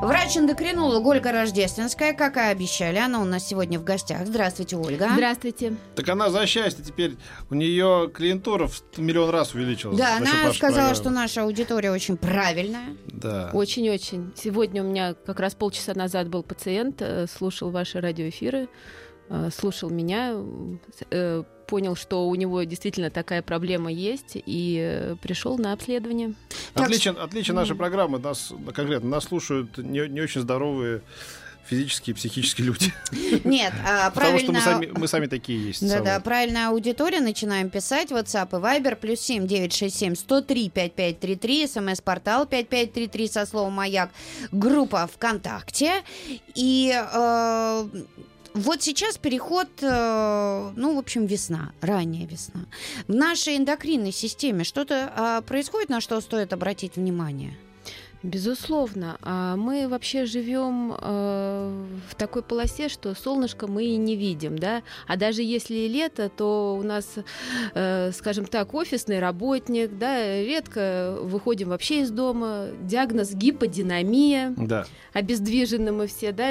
Врач-эндокринолог Ольга Рождественская, как и обещали, она у нас сегодня в гостях. Здравствуйте, Ольга. Здравствуйте. Так она за счастье теперь, у нее клиентура в миллион раз увеличилась. Да, она сказала, программы. что наша аудитория очень правильная. Да. Очень-очень. Сегодня у меня как раз полчаса назад был пациент, э, слушал ваши радиоэфиры, э, слушал меня, э, понял, что у него действительно такая проблема есть, и э, пришел на обследование. Так Отличие, отличие нашей программы, нас конкретно нас слушают не, не очень здоровые физические и психические люди. Нет, а Потому что мы правильно... сами, мы сами такие есть. Да-да, самые. правильная аудитория. Начинаем писать. WhatsApp и Viber. Плюс семь девять шесть семь сто три пять пять три три. СМС-портал пять пять три три со словом «Маяк». Группа ВКонтакте. И э, вот сейчас переход, э, ну, в общем, весна, ранняя весна. В нашей эндокринной системе что-то э, происходит, на что стоит обратить внимание? Безусловно. А мы вообще живем э, в такой полосе, что солнышко мы и не видим, да. А даже если лето, то у нас, э, скажем так, офисный работник, да, редко выходим вообще из дома. Диагноз гиподинамия. Да. обездвижены мы все, да,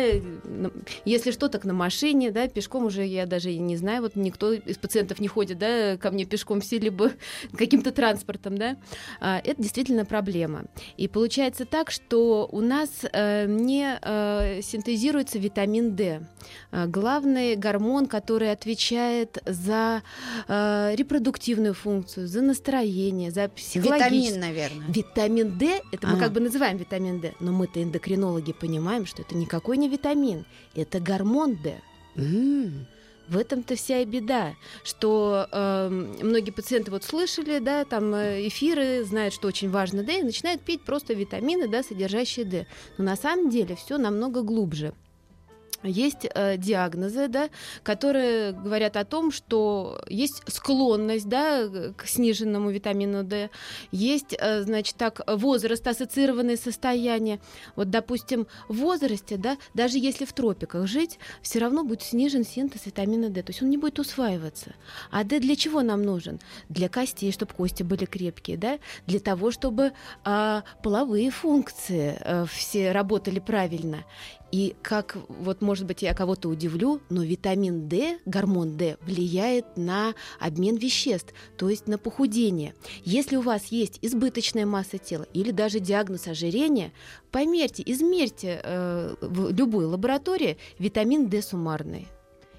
если что, так на машине, да, пешком уже я даже не знаю, вот никто из пациентов не ходит, да, ко мне пешком все либо каким-то транспортом, да, А, это действительно проблема. И получается так, что у нас э, не э, синтезируется витамин D, А, главный гормон, который отвечает за э, репродуктивную функцию, за настроение, за психологическое. Витамин, наверное. Витамин D, это мы Ага. как бы называем витамин D, но мы-то эндокринологи понимаем, что это никакой не витамин, это гормон D. М. В этом-то вся и беда, что эм, многие пациенты вот слышали, да, там э, эфиры, знают, что очень важно D, и начинают пить просто витамины, да, содержащие D. Но на самом деле все намного глубже. Есть э, диагнозы, да, которые говорят о том, что есть склонность да, к сниженному витамину D, есть, э, значит, так, возраст, ассоциированные состояния. Вот, допустим, в возрасте, да, даже если в тропиках жить, все равно будет снижен синтез витамина D, то есть он не будет усваиваться. А D для чего нам нужен? Для костей, чтобы кости были крепкие, да, для того, чтобы а, половые функции э, все работали правильно. И как, вот, может быть, я кого-то удивлю, но витамин D, гормон D, влияет на обмен веществ, то есть на похудение. Если у вас есть избыточная масса тела или даже диагноз ожирения, померьте, измерьте э, в любой лаборатории витамин D суммарный.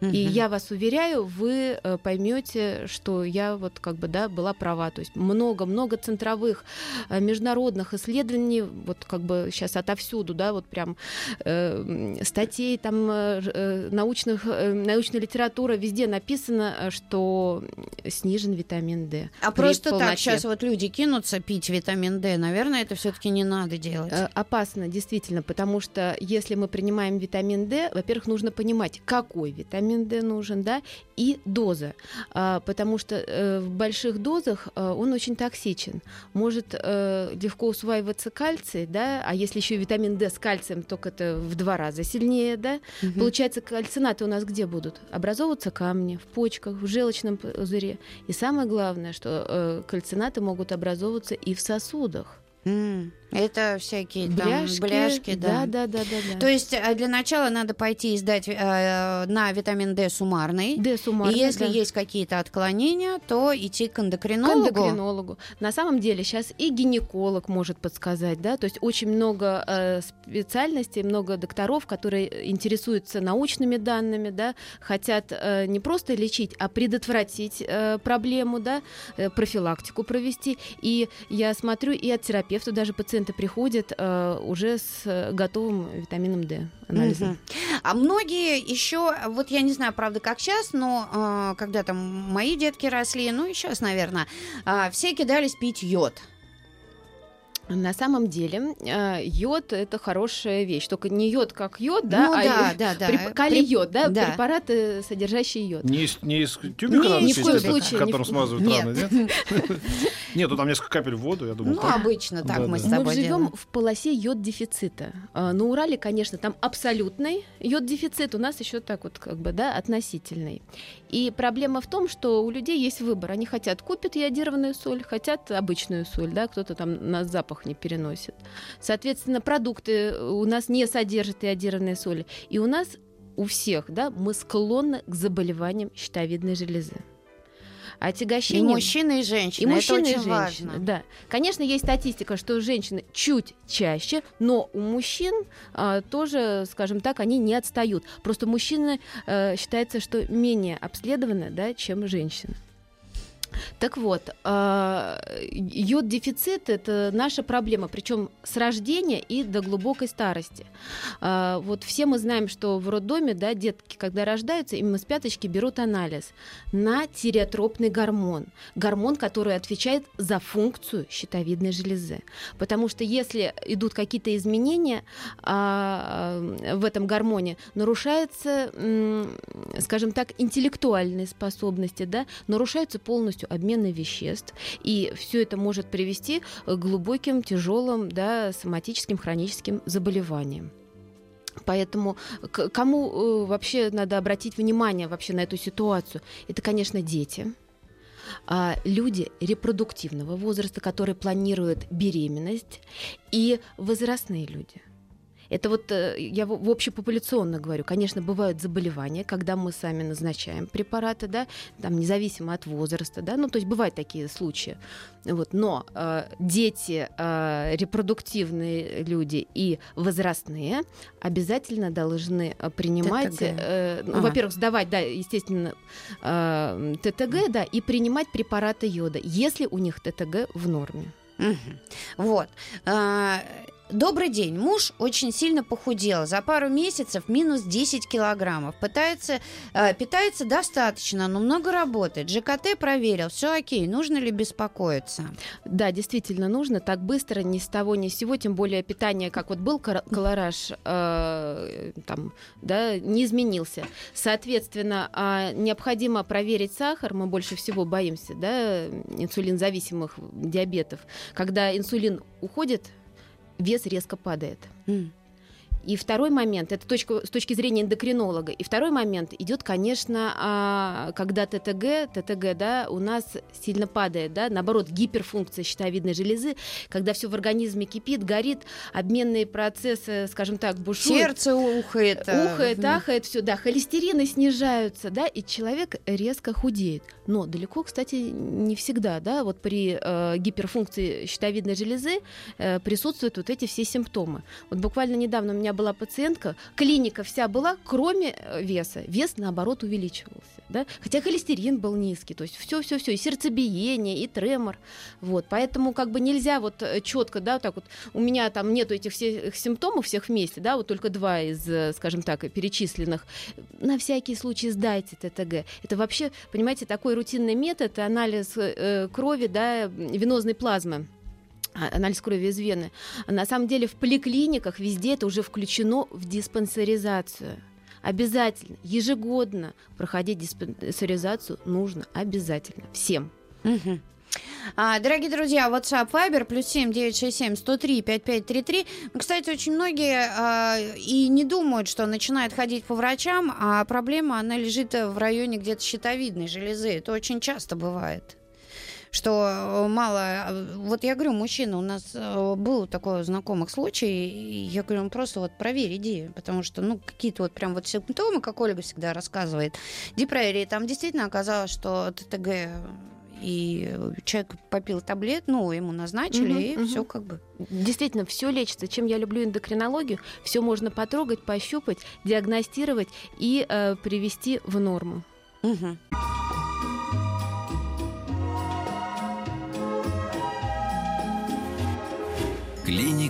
И я вас уверяю, вы э, поймете, что я вот как бы да была права. То есть много-много центровых э, международных исследований, вот как бы сейчас отовсюду, да, вот прям э, статей там э, э, научных, э, научная литература везде написано, что снижен витамин D. А просто так полноте. сейчас вот люди кинутся пить витамин D. Наверное, это все-таки не надо делать. Опасно, действительно, потому что если мы принимаем витамин D, во-первых, нужно понимать, какой витамин D нужен, да, и доза, А, потому что э, в больших дозах э, он очень токсичен, может э, легко усваиваться кальций, да, а если еще витамин D с кальцием, только это в два раза сильнее, да, Мгм. Получается, кальцинаты у нас где будут? Образовываться камни в почках, в желчном пузыре. И самое главное, что кальцинаты могут образовываться и в сосудах. Это всякие там Бляшки, бляшки, да. да, да, да, да. То есть э, для начала надо пойти и сдать э, на витамин D суммарный. Д И суммарно, если да. есть какие-то отклонения, то идти к к эндокринологу. эндокринологу. На самом деле сейчас и гинеколог может подсказать, да, то есть очень много э, специальностей, много докторов, которые интересуются научными данными, да, хотят э, не просто лечить, а предотвратить э, проблему, да, э, профилактику провести. И я смотрю, и от терапевта даже пациенты приходят э, уже с э, готовым витамином D анализом. Мгм. А многие еще, вот я не знаю, правда, как сейчас, но э, когда там мои детки росли, ну и сейчас, наверное, все кидались пить йод. На самом деле э, йод это хорошая вещь, только не йод как йод, да, Ну а да, да, да. преп- калий-йод, да, Да. препараты, содержащие йод. Не из, не из тюбика Не, надо ни в пить, коем это, случае, ни в которым ко- смазывают Нет. раны, нет? Нет, ну там несколько капель в воду, я думал. Ну, обычно так мы с Мы тобой живем делаем. в полосе йод-дефицита. А, На Урале, конечно, там абсолютный йод-дефицит, у нас еще так вот как бы, да, относительный. И проблема в том, что у людей есть выбор. Они хотят купят йодированную соль, хотят обычную соль, да, кто-то там на запах не переносит. Соответственно, продукты у нас не содержат йодированной соли. И у нас у всех, да, мы склонны к заболеваниям щитовидной железы. И Отягощение... мужчины, и женщины. И мужчины, это и очень женщины. важно. Да. Конечно, есть статистика, что женщины чуть чаще, но у мужчин а, тоже, скажем так, они не отстают. Просто мужчины э, считается, что менее обследованы, да, чем женщины. Так вот, а, йод-дефицит это наша проблема, причем с рождения и до глубокой старости. А, Вот все мы знаем, что в роддоме, да, детки, когда рождаются, им из пяточки берут анализ на тиреотропный гормон, гормон, который отвечает за функцию щитовидной железы. Потому что если идут какие-то изменения а, в этом гормоне, нарушаются, скажем так, интеллектуальные способности, да, нарушаются полностью обмены веществ, и все это может привести к глубоким, тяжелым, да, соматическим, хроническим заболеваниям. Поэтому кому э, вообще надо обратить внимание вообще на эту ситуацию? Это, конечно, дети, а, люди репродуктивного возраста, которые планируют беременность, и возрастные люди. Это вот э, я в общепопуляционно говорю. Конечно, бывают заболевания, когда мы сами назначаем препараты, да, там независимо от возраста, да, ну то есть бывают такие случаи. Вот, но э, дети, э, репродуктивные люди и возрастные обязательно должны э, принимать, ТТГ. э, ну, Ага. во-первых, сдавать, да, естественно, э, ТТГ, да, и принимать препараты йода, если у них ТТГ в норме. Мгм. Вот. Добрый день. Муж очень сильно похудел. За пару месяцев минус 10 килограммов. Пытается, э, питается достаточно, но много работает. ЖКТ проверил. Все окей. Нужно ли беспокоиться? Да, действительно нужно так быстро, ни с того, ни с сего, тем более питание, как вот был колораж, э, там, да, не изменился. Соответственно, а, необходимо проверить сахар, мы больше всего боимся, да, инсулинзависимых диабетов. Когда инсулин уходит, вес резко падает. М. И второй момент, это точка, с точки зрения эндокринолога. И второй момент идет, конечно, а, когда ТТГ, ТТГ, да, у нас сильно падает, да, наоборот, гиперфункция щитовидной железы, когда все в организме кипит, горит, обменные процессы, скажем так, бушуют. Сердце ухает. э, Ухает, ахает, все, да, холестерины снижаются, да, и человек резко худеет. Но далеко, кстати, не всегда, да, вот при э, гиперфункции щитовидной железы э, присутствуют вот эти все симптомы. Вот буквально недавно у меня была пациентка, клиника вся была, кроме э, веса, вес наоборот увеличивался, да, хотя холестерин был низкий, то есть все, все, все, и сердцебиение, и тремор, вот, поэтому как бы нельзя вот четко, да, так вот, у меня там нету этих всех симптомов всех вместе, да, вот только два из, э, скажем так, перечисленных, на всякий случай сдайте ТТГ. Это вообще, понимаете, такой рутинный метод, анализ э, крови, да, венозной плазмы анализ крови из вены. А На самом деле в поликлиниках везде это уже включено в диспансеризацию. Обязательно, ежегодно проходить диспансеризацию нужно обязательно всем. Мгм. А, дорогие друзья, WhatsApp Viber плюс 7 967 103 5533. Ну, Кстати, очень многие а, и не думают, что начинают ходить по врачам, а проблема, она лежит в районе где-то щитовидной железы. Это очень часто бывает. Что э, мало... э, Вот я говорю, мужчина, у нас э, был такой знакомых случай, я говорю, ну просто вот проверь, иди, потому что, ну, какие-то вот прям вот симптомы, как Ольга всегда рассказывает, иди проверь, и там действительно оказалось, что ТТГ и человек попил таблет, ну, ему назначили, Мгм, и мгм. все как бы. Действительно, все лечится. Чем я люблю эндокринологию, все можно потрогать, пощупать, диагностировать и э, привести в норму. Мгм.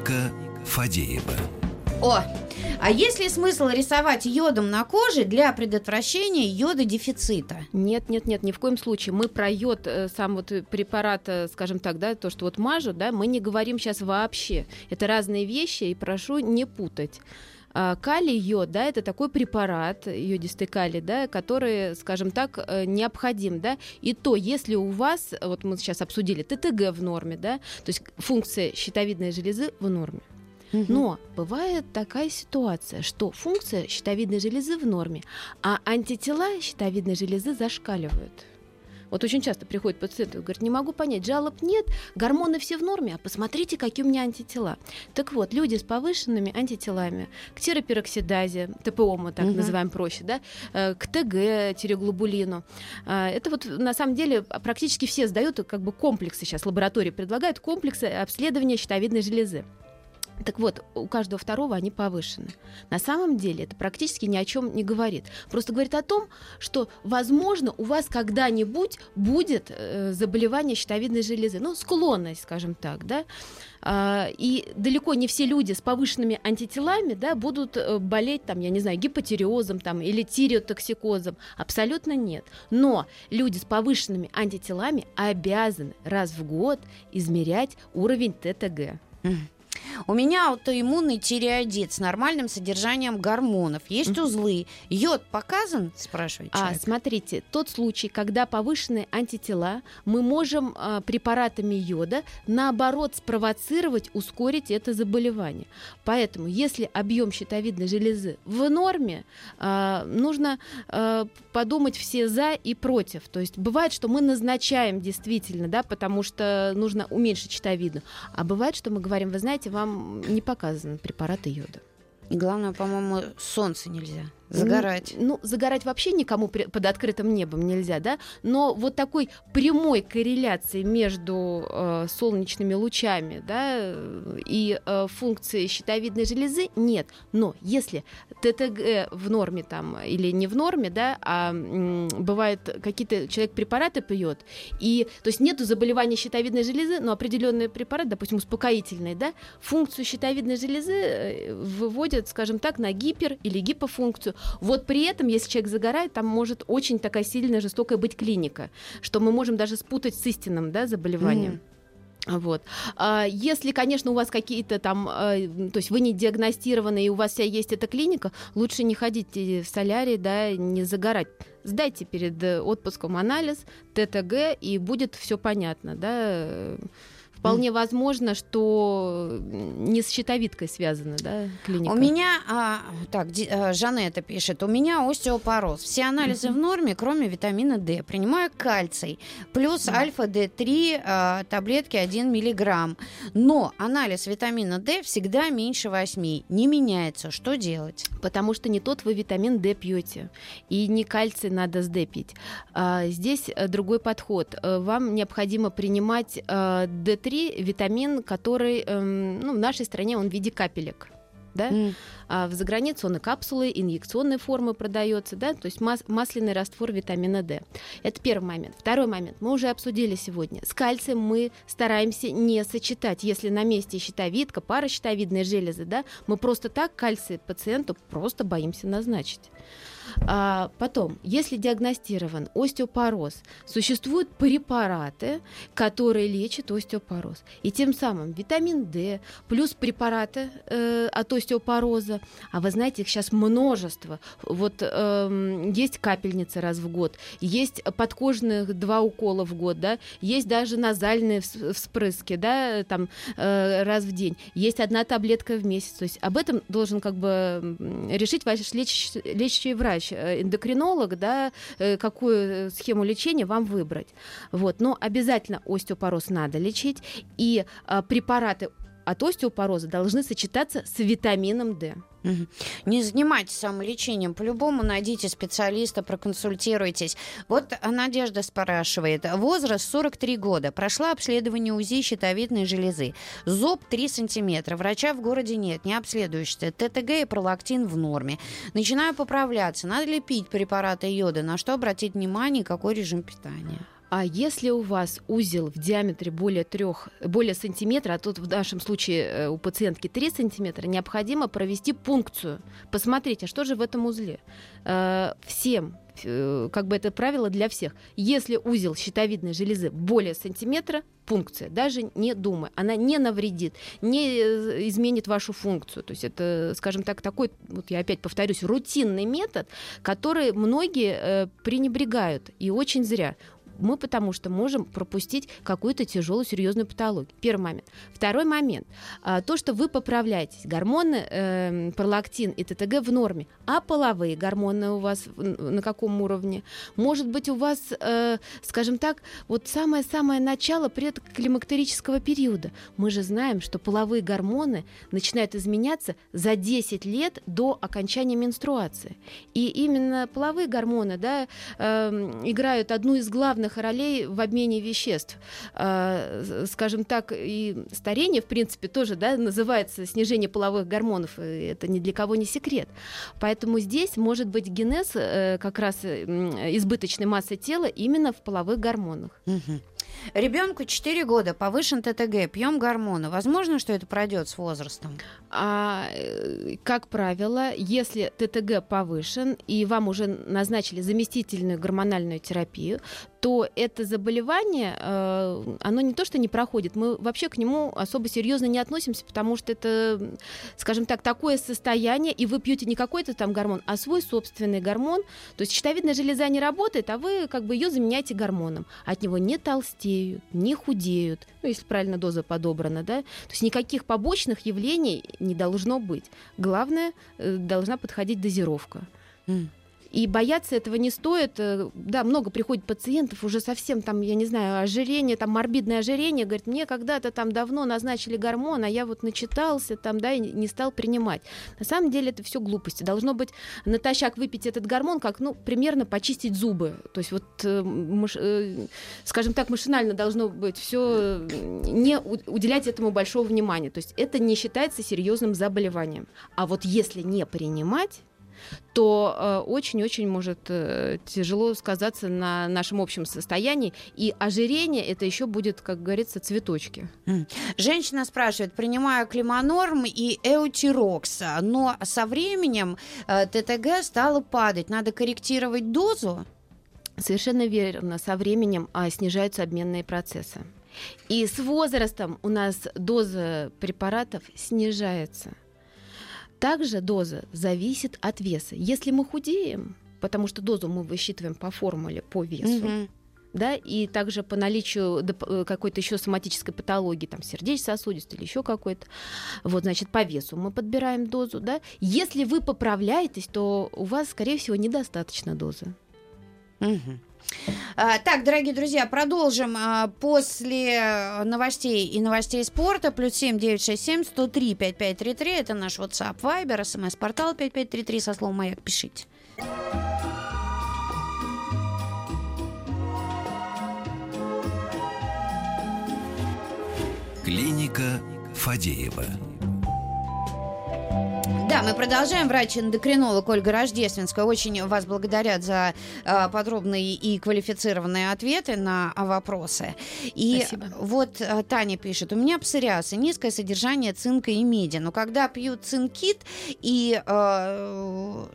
Клиника Фадеева. О, а есть ли смысл рисовать йодом на коже для предотвращения йододефицита? Нет, нет, нет, ни в коем случае. Мы про йод, э, сам вот препарат, э, скажем так, да, то, что вот мажут, да, мы не говорим сейчас вообще. Это разные вещи, и прошу не путать. А, калий йод, да, это такой препарат, йодистый калий, да, который, скажем так, э, необходим, да, и то, если у вас, вот мы сейчас обсудили, ТТГ в норме, да, то есть функция щитовидной железы в норме. Но бывает такая ситуация, что функция щитовидной железы в норме, а антитела щитовидной железы зашкаливают. Вот очень часто приходит пациент и говорит, не могу понять, жалоб нет, гормоны все в норме, а посмотрите, какие у меня антитела. Так вот, люди с повышенными антителами к тиропероксидазе, ТПО мы так угу. называем проще, да, э, к ТГ, тиреглобулину. А, это вот на самом деле практически все сдают как бы комплексы сейчас, лаборатории предлагают комплексы обследования щитовидной железы. Так вот, у каждого второго они повышены. На самом деле это практически ни о чем не говорит. Просто говорит о том, что, возможно, у вас когда-нибудь будет э, заболевание щитовидной железы, ну, склонность, скажем так, да. А, и далеко не все люди с повышенными антителами да, будут э, болеть, там, я не знаю, гипотериозом там, или тиреотоксикозом. Абсолютно нет. Но люди с повышенными антителами обязаны раз в год измерять уровень ТТГ. У меня аутоиммунный тиреоидит с нормальным содержанием гормонов. Есть узлы. Йод показан, спрашивает а, человек. А, смотрите, тот случай, когда повышенные антитела, мы можем а, препаратами йода, наоборот, спровоцировать, ускорить это заболевание. Поэтому, если объем щитовидной железы в норме, а, нужно а, подумать все за и против. То есть бывает, что мы назначаем действительно, да, потому что нужно уменьшить щитовидную. А бывает, что мы говорим, вы знаете, вам не показаны препараты йода. И главное, по-моему, солнце нельзя. Загорать. Ну, ну, загорать вообще никому при, под открытым небом нельзя, да? Но вот такой прямой корреляции между э, солнечными лучами, да, и э, функцией щитовидной железы нет. Но если ТТГ в норме там или не в норме, да, а м, бывает какие-то человек препараты пьет, и то есть нету заболевания щитовидной железы, но определенный препарат, допустим, успокоительный, да, функцию щитовидной железы э, выводят, скажем так, на гипер или гипофункцию. Вот при этом, если человек загорает, там может очень такая сильная, жестокая быть клиника, что мы можем даже спутать с истинным да, заболеванием. Mm. Вот. А если, конечно, у вас какие-то там, э, то есть вы не диагностированы и у вас вся есть эта клиника, лучше не ходить в солярий, да, не загорать. Сдайте перед э, отпуском анализ, ТТГ, и будет все понятно, да. Вполне возможно, что не с щитовидкой связана, да, клиника. У меня, а, так, Ди, а, Жанетта пишет, у меня остеопороз. Все анализы в норме, кроме витамина D. Принимаю кальций, плюс альфа-D3, а, таблетки 1 миллиграмм. Но анализ витамина D всегда меньше 8. Не меняется. Что делать? Потому что не тот вы витамин D пьете. И не кальций надо с D пить. А, здесь э, другой подход. Э, вам необходимо принимать D3 D3 витамин, который эм, ну, в нашей стране он в виде капелек. Да? Mm. А в загранице он и капсулы, инъекционной формы продается, да, то есть мас- масляный раствор витамина D. Это первый момент. Второй момент мы уже обсудили сегодня. С кальцием мы стараемся не сочетать. Если на месте щитовидка, паращитовидные железы, да, мы просто так кальций пациенту просто боимся назначить. А, потом, если диагностирован остеопороз, существуют препараты, которые лечат остеопороз. И тем самым витамин D плюс препараты э, от остеопороза. А вы знаете, их сейчас множество. Вот э, есть капельница раз в год, есть подкожных два укола в год, да, есть даже назальные вспрыски, да, там э, раз в день. Есть одна таблетка в месяц. То есть об этом должен как бы решить ваш лечащий, лечащий врач врач, э, да, э, какую схему лечения вам выбрать. Вот. Но обязательно остеопороз надо лечить, и а, препараты от остеопороза должны сочетаться с витамином D. Не занимайтесь самолечением. По-любому найдите специалиста, проконсультируйтесь. Вот Надежда спрашивает. Возраст 43 года. Прошла обследование УЗИ щитовидной железы. Зоб 3 сантиметра. Врача в городе нет, не обследующийся. ТТГ и пролактин в норме. Начинаю поправляться. Надо ли пить препараты йода? На что обратить внимание и какой режим питания? А если у вас узел в диаметре более трех, более сантиметра, а тут в нашем случае э, у пациентки 3 сантиметра, необходимо провести пункцию. Посмотрите, что же в этом узле? Э, всем э, как бы это правило для всех. Если узел щитовидной железы более сантиметра, пункция, даже не думая, она не навредит, не изменит вашу функцию. То есть это, скажем так, такой, вот я опять повторюсь, рутинный метод, который многие пренебрегают, и очень зря мы потому что можем пропустить какую-то тяжелую, серьезную патологию. Первый момент. Второй момент. А, то, что вы поправляетесь, гормоны э, пролактин и ТТГ в норме, а половые гормоны у вас на каком уровне? Может быть, у вас, э, скажем так, вот самое-самое начало предклимактерического периода. Мы же знаем, что половые гормоны начинают изменяться за 10 лет до окончания менструации. И именно половые гормоны да, э, играют одну из главных главных ролей в обмене веществ. А, скажем так, и старение, в принципе, тоже да, называется снижение половых гормонов. Это ни для кого не секрет. Поэтому здесь может быть генез э, как раз избыточной массы тела именно в половых гормонах. Угу. Ребенку 4 года, повышен ТТГ, пьем гормоны. Возможно, что это пройдет с возрастом? А, э, как правило, если ТТГ повышен и вам уже назначили заместительную гормональную терапию, то это заболевание, э, оно не то, что не проходит, мы вообще к нему особо серьезно не относимся, потому что это, скажем так, такое состояние, и вы пьете не какой-то там гормон, а свой собственный гормон. То есть щитовидная железа не работает, а вы как бы ее заменяете гормоном. От него не толстеют, не худеют, ну, если правильно доза подобрана, да. То есть никаких побочных явлений не должно быть. Главное, э, должна подходить дозировка. И бояться этого не стоит. Э, да, много приходит пациентов, уже совсем там, я не знаю, ожирение, там морбидное ожирение, говорит, мне когда-то там давно назначили гормон, а я вот начитался там, да, и не стал принимать. На самом деле это все глупости. Должно быть натощак выпить этот гормон, как, ну, примерно почистить зубы. То есть вот, э, э, скажем так, машинально должно быть все, не уделять этому большого внимания. То есть это не считается серьезным заболеванием. А вот если не принимать, то э, очень-очень может э, тяжело сказаться на нашем общем состоянии. И ожирение это еще будет, как говорится, цветочки. Женщина спрашивает, принимаю климанорм и эутирокс, но со временем э, ТТГ стало падать. Надо корректировать дозу? Совершенно верно. Со временем а, снижаются обменные процессы. И с возрастом у нас доза препаратов снижается. Также доза зависит от веса. Если мы худеем, потому что дозу мы высчитываем по формуле по весу, угу. да, и также по наличию э, какой-то еще соматической патологии, там сердечно-сосудистой или еще какой-то, вот, значит, по весу мы подбираем дозу, да. Если вы поправляетесь, то у вас, скорее всего, недостаточно дозы. Угу. А, так, дорогие друзья, продолжим а, после новостей и новостей спорта. Плюс семь девять шесть семь сто три пять пять три три. Это наш WhatsApp, Viber, смс-портал пять пять три три со словом «Маяк». Пишите. Клиника Фадеева. Да, мы продолжаем. Врач-эндокринолог Ольга Рождественская. Очень вас благодарят за э, подробные и квалифицированные ответы на вопросы. И Спасибо. вот э, Таня пишет. У меня псориаз и низкое содержание цинка и меди. Но когда пьют цинкит и э,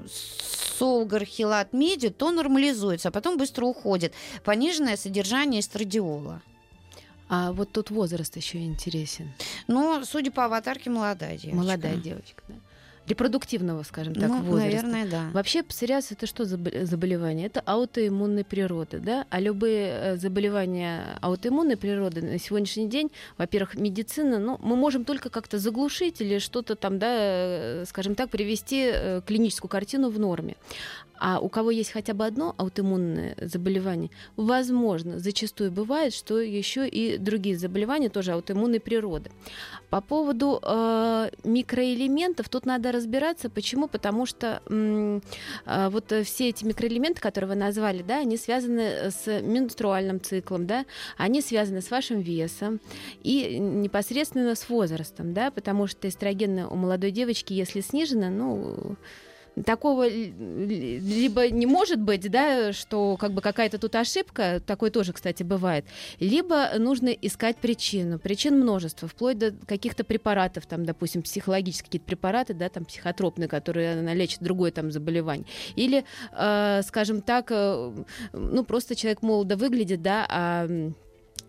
солгархилат меди, то нормализуется, а потом быстро уходит. Пониженное содержание эстрадиола. А вот тут возраст еще интересен. Ну, судя по аватарке, молодая девочка. Молодая девочка, да репродуктивного, скажем так, ну, возраста. Наверное, да. Вообще псориаз это что за заболевание? Это аутоиммунной природы, да? А любые э, заболевания аутоиммунной природы на сегодняшний день, во-первых, медицина, ну, мы можем только как-то заглушить или что-то там, да, э, скажем так, привести э, клиническую картину в норме. А у кого есть хотя бы одно аутоиммунное заболевание, возможно, зачастую бывает, что еще и другие заболевания тоже аутоиммунной природы. По поводу э, микроэлементов тут надо разбираться. Почему? Потому что э, вот все эти микроэлементы, которые вы назвали, да, они связаны с менструальным циклом, да, они связаны с вашим весом и непосредственно с возрастом, да, потому что эстрогены у молодой девочки, если снижены, ну такого либо не может быть, да, что как бы какая-то тут ошибка, такое тоже, кстати, бывает, либо нужно искать причину. Причин множество, вплоть до каких-то препаратов, там, допустим, психологические какие-то препараты, да, там, психотропные, которые лечат другое там заболевание. Или, э, скажем так, э, ну, просто человек молодо выглядит, да, а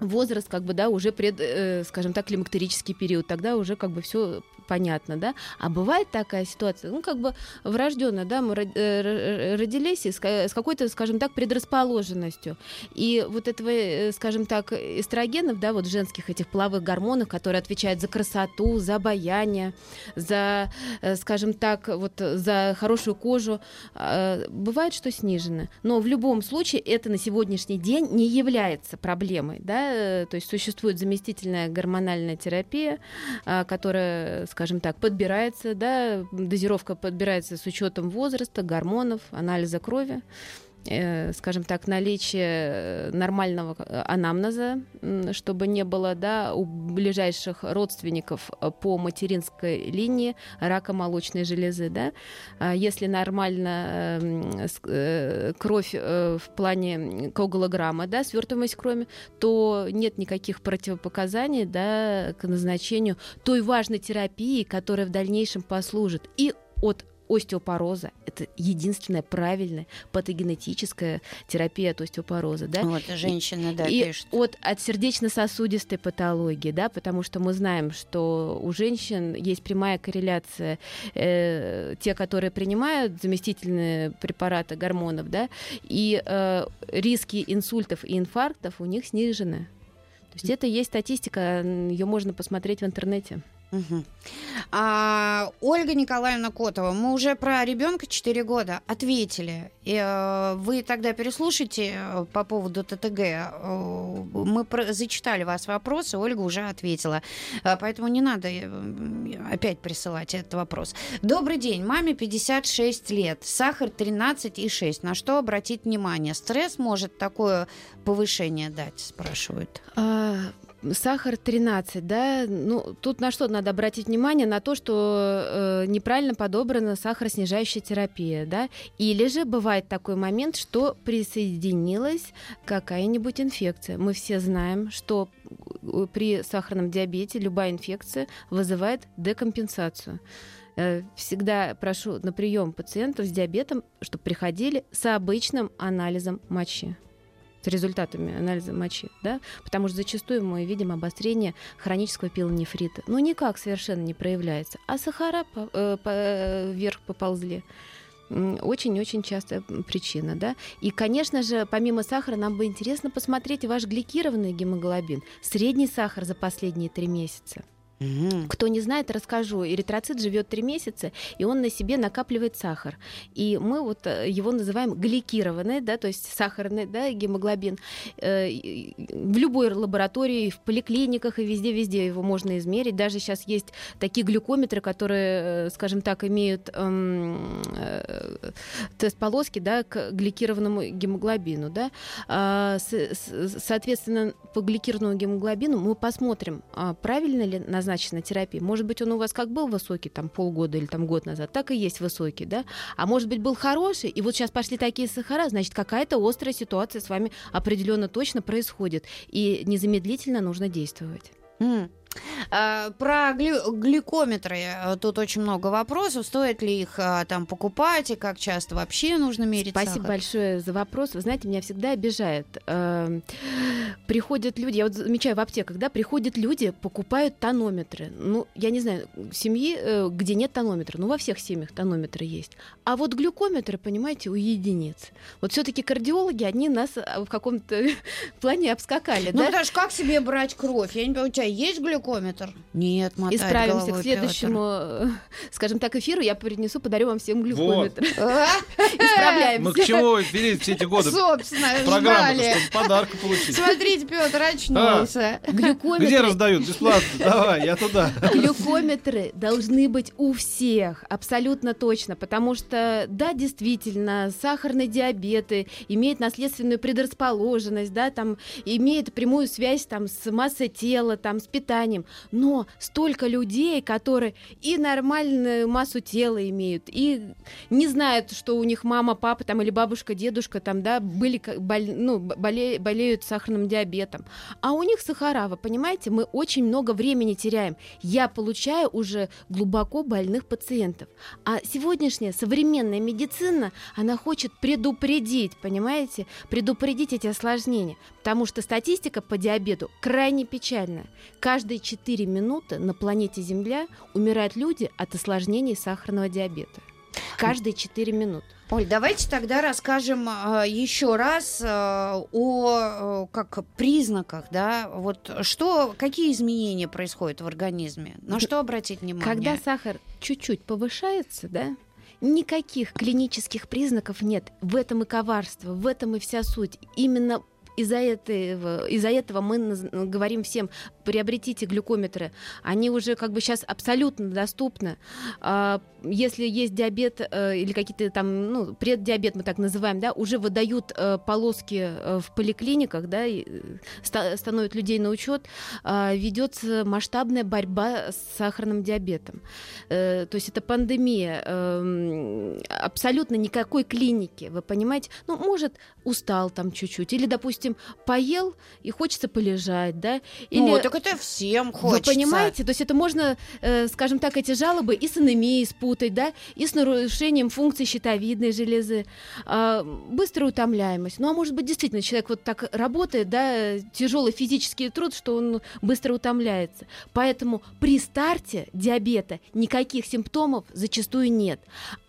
возраст, как бы, да, уже пред, э, скажем так, климактерический период, тогда уже как бы все понятно, да. А бывает такая ситуация, ну, как бы врожденная, да, мы э, родились с какой-то, скажем так, предрасположенностью. И вот этого, э, скажем так, эстрогенов, да, вот женских этих половых гормонов, которые отвечают за красоту, за обаяние, за, э, скажем так, вот за хорошую кожу, бывает, что снижены. Но в любом случае это на сегодняшний день не является проблемой, да, то есть существует заместительная гормональная терапия, которая, скажем так, подбирается, да, дозировка подбирается с учетом возраста, гормонов, анализа крови скажем так, наличие нормального анамнеза, чтобы не было да, у ближайших родственников по материнской линии рака молочной железы. Да? А если нормально эм, э, кровь э, в плане коагулограмма, да, свертываемость крови, то нет никаких противопоказаний да, к назначению той важной терапии, которая в дальнейшем послужит и от остеопороза. Это единственная правильная патогенетическая терапия от остеопороза. Да? Вот, женщина, да, и пишет. От, от сердечно-сосудистой патологии, да, потому что мы знаем, что у женщин есть прямая корреляция. Э, те, которые принимают заместительные препараты гормонов, да, и э, риски инсультов и инфарктов у них снижены. То есть это есть статистика, ее можно посмотреть в интернете. А, Ольга Николаевна Котова, мы уже про ребенка 4 года ответили. И, э, вы тогда переслушайте э, по поводу ТТГ. Э, мы про- зачитали вас вопросы, Ольга уже ответила. Э, поэтому не надо опять присылать этот вопрос. Добрый день, маме 56 лет, сахар 13,6. На что обратить внимание? Стресс может такое повышение дать, спрашивают. Сахар 13, да, ну тут на что надо обратить внимание? На то, что э, неправильно подобрана сахароснижающая терапия, да, или же бывает такой момент, что присоединилась какая-нибудь инфекция. Мы все знаем, что э, при сахарном диабете любая инфекция вызывает декомпенсацию. Э, всегда прошу на прием пациентов с диабетом, чтобы приходили с обычным анализом мочи с результатами анализа мочи, да, потому что зачастую мы видим обострение хронического пилонефрита. Ну, никак совершенно не проявляется, а сахара по, э, по, вверх поползли очень-очень частая причина, да. И, конечно же, помимо сахара, нам бы интересно посмотреть ваш гликированный гемоглобин, средний сахар за последние три месяца. Кто не знает, расскажу. Эритроцит живет три месяца, и он на себе накапливает сахар. И мы вот э, его называем гликированный, да, то есть сахарный да, гемоглобин. Э, в любой лаборатории, в поликлиниках и везде-везде его можно измерить. Даже сейчас есть такие глюкометры, которые, э, скажем так, имеют эм, тест-полоски да, к гликированному гемоглобину. Да. А, соответственно, по гликированному гемоглобину мы посмотрим, а правильно ли назначено назначена терапия. Может быть, он у вас как был высокий там полгода или там год назад, так и есть высокий, да? А может быть, был хороший, и вот сейчас пошли такие сахара, значит, какая-то острая ситуация с вами определенно точно происходит, и незамедлительно нужно действовать. Mm. А, про гликометры э, тут очень много вопросов. Стоит ли их а, там покупать и как часто вообще нужно мерить Спасибо сахар? большое за вопрос. Вы знаете, меня всегда обижает. Эм, приходят люди, я вот замечаю в аптеках, да, приходят люди, покупают тонометры. Ну, я не знаю, семьи, э, где нет тонометра, ну, во всех семьях тонометры есть. А вот глюкометры, понимаете, у единиц. Вот все-таки кардиологи, они нас в каком-то плане обскакали, ну, да? Даже как себе брать кровь? Я не понимаю, у тебя есть глюкометр? Глюкометр? Нет, мотать Исправимся к следующему, Петр. скажем так, эфиру. Я принесу, подарю вам всем глюкометр. Исправляемся. Мы к чему вели все эти годы? Собственно, Программу, чтобы подарок получить. Смотрите, Петр очнулся. А, Где раздают? Бесплатно. Давай, я туда. Глюкометры должны быть у всех, абсолютно точно, потому что, да, действительно, сахарный диабет имеет наследственную предрасположенность, да, там имеет прямую связь там с массой тела, там с питанием, заболеванием, но столько людей, которые и нормальную массу тела имеют, и не знают, что у них мама, папа там или бабушка, дедушка там, да, были, боль, ну, боле, болеют сахарным диабетом, а у них сахара, вы понимаете, мы очень много времени теряем. Я получаю уже глубоко больных пациентов. А сегодняшняя современная медицина, она хочет предупредить, понимаете, предупредить эти осложнения. Потому что статистика по диабету крайне печальная. Каждые 4 минуты на планете Земля умирают люди от осложнений сахарного диабета. Каждые 4 минуты. Оль, давайте тогда расскажем э, еще раз э, о э, как признаках, да, вот что, какие изменения происходят в организме, на что обратить внимание? Когда сахар чуть-чуть повышается, да, никаких клинических признаков нет. В этом и коварство, в этом и вся суть. Именно из-за этого, из-за этого мы говорим всем, приобретите глюкометры. Они уже как бы сейчас абсолютно доступны. А, если есть диабет э, или какие-то там, ну, преддиабет мы так называем, да, уже выдают э, полоски э, в поликлиниках, да, становят людей на учет, а, ведется масштабная борьба с сахарным диабетом. То есть это пандемия. Эм, абсолютно никакой клиники, вы понимаете? Ну, может, устал там чуть-чуть, или, допустим, поел и хочется полежать, да, или... Ну, так это всем хочется. Вы понимаете? То есть это можно, скажем так, эти жалобы и с анемией спутать, путать, да, и с нарушением функции щитовидной железы, э, быстрая утомляемость. Ну, а может быть, действительно, человек вот так работает, да, тяжелый физический труд, что он быстро утомляется. Поэтому при старте диабета никаких симптомов зачастую нет.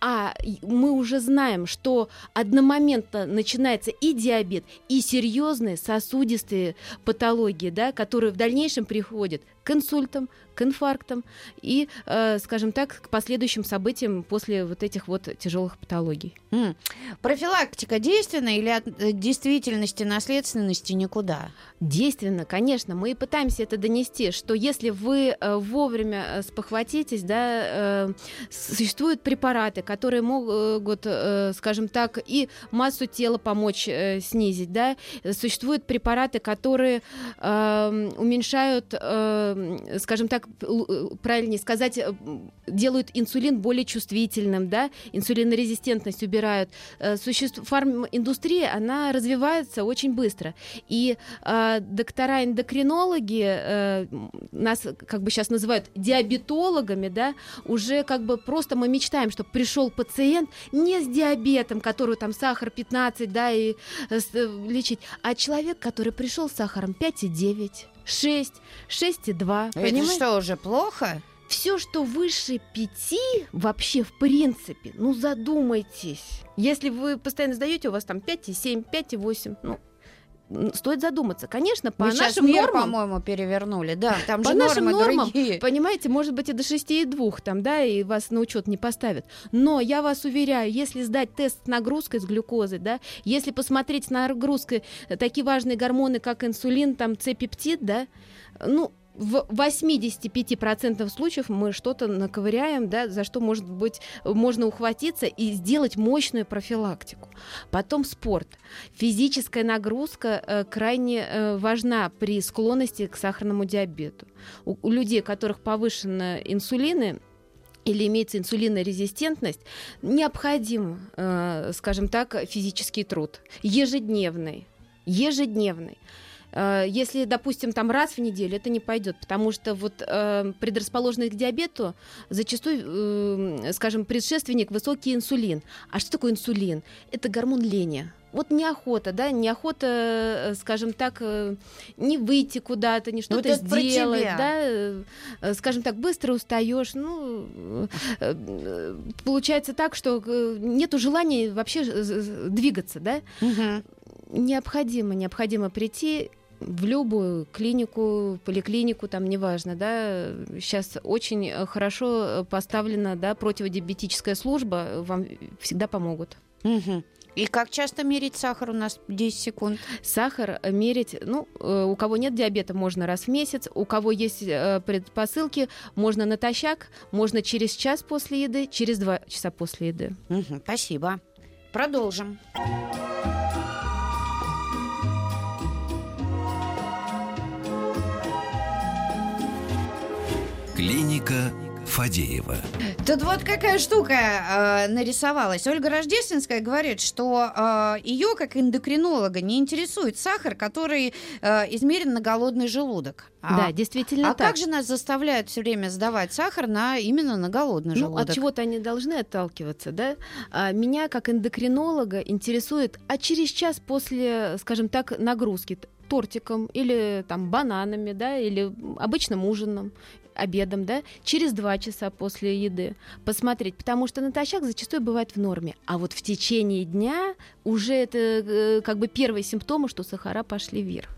А мы уже знаем, что одномоментно начинается и диабет, и серьезные сосудистые патологии, да, которые в дальнейшем приходят к инсультам, к инфарктам и, э, скажем так, к последующим событиям после вот этих вот тяжелых патологий. Mm. Профилактика действенна или от э, действительности, наследственности никуда? Действенно, конечно. Мы и пытаемся это донести, что если вы э, вовремя э, спохватитесь, да, э, существуют препараты, которые могут, э, скажем так, и массу тела помочь э, снизить, да, существуют препараты, которые э, уменьшают, э, скажем так, Э, правильнее сказать, э, делают инсулин более чувствительным, да, инсулинорезистентность убирают. Э, Существ... Фарминдустрия, она развивается очень быстро. И э, доктора-эндокринологи э, нас, как бы сейчас называют, диабетологами, да, уже как бы просто мы мечтаем, чтобы пришел пациент не с диабетом, который там сахар 15, да, и э, лечить, а человек, который пришел с сахаром 5,9 6, 6,2. Это понимаете? что, уже плохо? Все, что выше пяти, вообще в принципе, ну задумайтесь. Если вы постоянно сдаете, у вас там 5,7, 5,8, ну стоит задуматься. Конечно, по Мы нашим мир, нормам... по-моему, перевернули. Да, там по же нашим нормы нормам, другие. понимаете, может быть, и до 6,2 там, да, и вас на учет не поставят. Но я вас уверяю, если сдать тест с нагрузкой с глюкозой, да, если посмотреть с нагрузкой такие важные гормоны, как инсулин, там, С-пептид, да, ну, в 85% случаев мы что-то наковыряем, да, за что может быть можно ухватиться и сделать мощную профилактику. Потом спорт. Физическая нагрузка э, крайне э, важна при склонности к сахарному диабету. У, у людей, у которых повышены инсулины, или имеется инсулинорезистентность, необходим, э, скажем так, физический труд, ежедневный, ежедневный. Э, если, допустим, там раз в неделю, это не пойдет, потому что вот э, предрасположенный к диабету зачастую, э, скажем, предшественник высокий инсулин. А что такое инсулин? Это гормон лени вот неохота, да, неохота, скажем так, не выйти куда-то, не что-то вот сделать, да, скажем так, быстро устаешь, ну, получается так, что нету желания вообще двигаться, да. Угу. Необходимо, необходимо прийти в любую клинику, поликлинику, там неважно, да, сейчас очень хорошо поставлена, да, противодиабетическая служба, вам всегда помогут. Угу. И как часто мерить сахар у нас 10 секунд? Сахар мерить, ну, э, у кого нет диабета, можно раз в месяц, у кого есть э, предпосылки, можно натощак, можно через час после еды, через два часа после еды. Угу, спасибо. Продолжим. Клиника Фадеева. Тут вот какая штука э, нарисовалась. Ольга Рождественская говорит, что э, ее, как эндокринолога, не интересует сахар, который э, измерен на голодный желудок. А, да, действительно а так. как же нас заставляют все время сдавать сахар на именно на голодный Ну, желудок? от чего-то они должны отталкиваться, да? А меня, как эндокринолога, интересует, а через час после, скажем так, нагрузки тортиком или там бананами, да, или обычным ужином, обедом, да, через два часа после еды посмотреть, потому что натощак зачастую бывает в норме, а вот в течение дня уже это э, как бы первые симптомы, что сахара пошли вверх.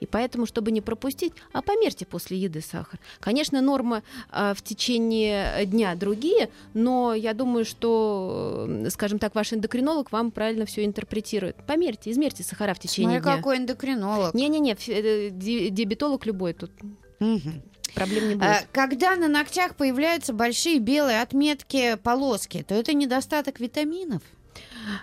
И поэтому, чтобы не пропустить, а померьте после еды сахар. Конечно, норма а, в течение дня другие, но я думаю, что, э, скажем так, ваш эндокринолог вам правильно все интерпретирует. Померьте, измерьте сахара в течение Смотри, дня. какой эндокринолог. Не-не-не, э, ди- диабетолог любой, тут Мгм. Проблем не будет. А, Когда на ногтях появляются большие белые отметки, полоски, то это недостаток витаминов.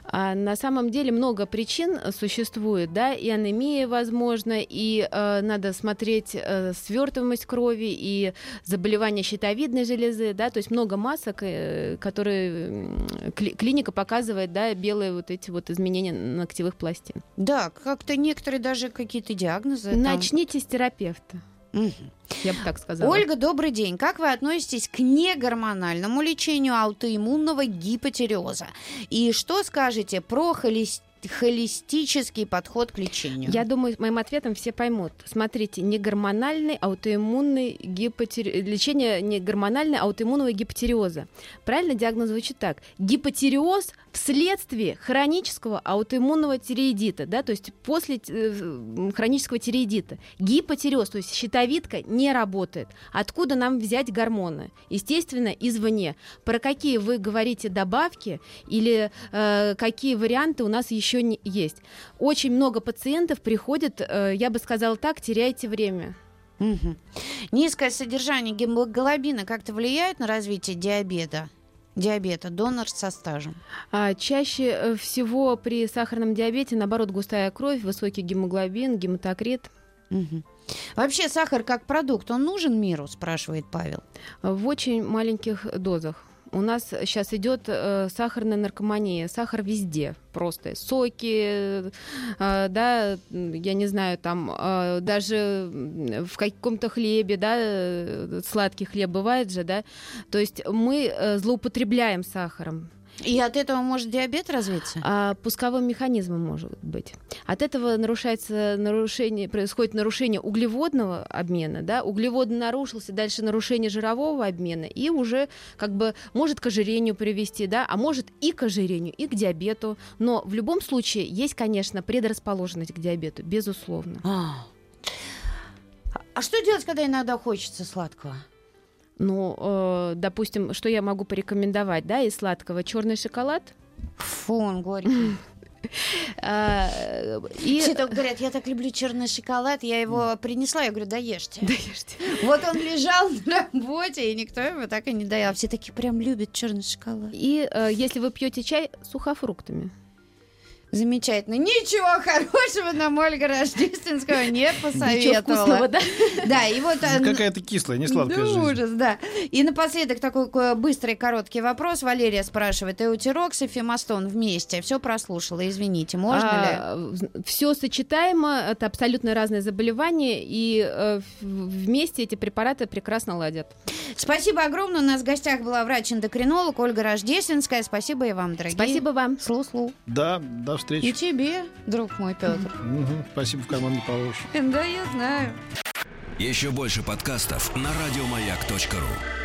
А на самом деле много причин существует, да, и анемия, возможно, и э, надо смотреть э, свертываемость крови и заболевания щитовидной железы, да, то есть много масок, э, которые кли- клиника показывает, да, белые вот эти вот изменения ногтевых пластин. Да, как-то некоторые даже какие-то диагнозы. там. Начните с терапевта, Я бы так сказала. Ольга, добрый день. Как вы относитесь к негормональному лечению аутоиммунного гипотереоза? И что скажете про холес- холистический подход к лечению? Я думаю, моим ответом все поймут. Смотрите, не гормональный аутоиммунный гипотери... лечение не гормональной аутоиммунного гипотереоза. Правильно диагноз звучит так. Гипотереоз вследствие хронического аутоиммунного тиреидита, да, то есть после э, хронического тиреидита. Гипотереоз, то есть щитовидка не работает. Откуда нам взять гормоны? Естественно, извне. Про какие вы говорите добавки или э, какие варианты у нас еще не есть? Очень много пациентов приходят, э, я бы сказала так, теряйте время. Мгм. Низкое содержание гемоглобина как-то влияет на развитие диабета? Диабета, донор со стажем. А чаще э, всего при сахарном диабете, наоборот, густая кровь, высокий гемоглобин, гематокрит. Мгм. Вообще сахар как продукт, он нужен миру, спрашивает Павел. В очень маленьких дозах. У нас сейчас идет э, сахарная наркомания, сахар везде, просто соки, э, да, я не знаю, там э, даже в каком-то хлебе, да, сладкий хлеб бывает же, да, то есть мы злоупотребляем сахаром. И от этого может диабет развиться? А пусковым механизмом может быть. От этого нарушается нарушение, происходит нарушение углеводного обмена, да, углеводный нарушился, дальше нарушение жирового обмена, и уже как бы может к ожирению привести, да, а может и к ожирению, и к диабету. Но в любом случае есть, конечно, предрасположенность к диабету, безусловно. А. А что делать, когда иногда хочется сладкого? Ну, э, допустим, что я могу порекомендовать, да, из сладкого? Черный шоколад. Фу, он горький. А, и... Все так говорят, я так люблю черный шоколад, я его принесла, я говорю, да ешьте. Да ешьте. Вот он лежал на работе, и никто его так и не доел. Все такие прям любят черный шоколад. И э, если вы пьете чай сухофруктами. Замечательно. Ничего хорошего нам Ольга Рождественского не Ничего посоветовала. вкусного, да? Да, и вот... э, Какая-то кислая, не сладкая да, жизнь. ужас, да. И напоследок такой э, быстрый короткий вопрос. Валерия спрашивает, эутирокс и фемастон вместе. Все прослушала, извините, можно ли? Все сочетаемо, это абсолютно разные заболевания, и э, вместе эти препараты прекрасно ладят. Спасибо огромное. У нас в гостях была врач-эндокринолог Ольга Рождественская. Спасибо и вам, дорогие. Спасибо вам. Слу-слу. Да, до И встречи. тебе, друг мой Петр. Мгм, Спасибо, в карман не положишь. Да, я знаю. Еще больше подкастов на радиомаяк.ру.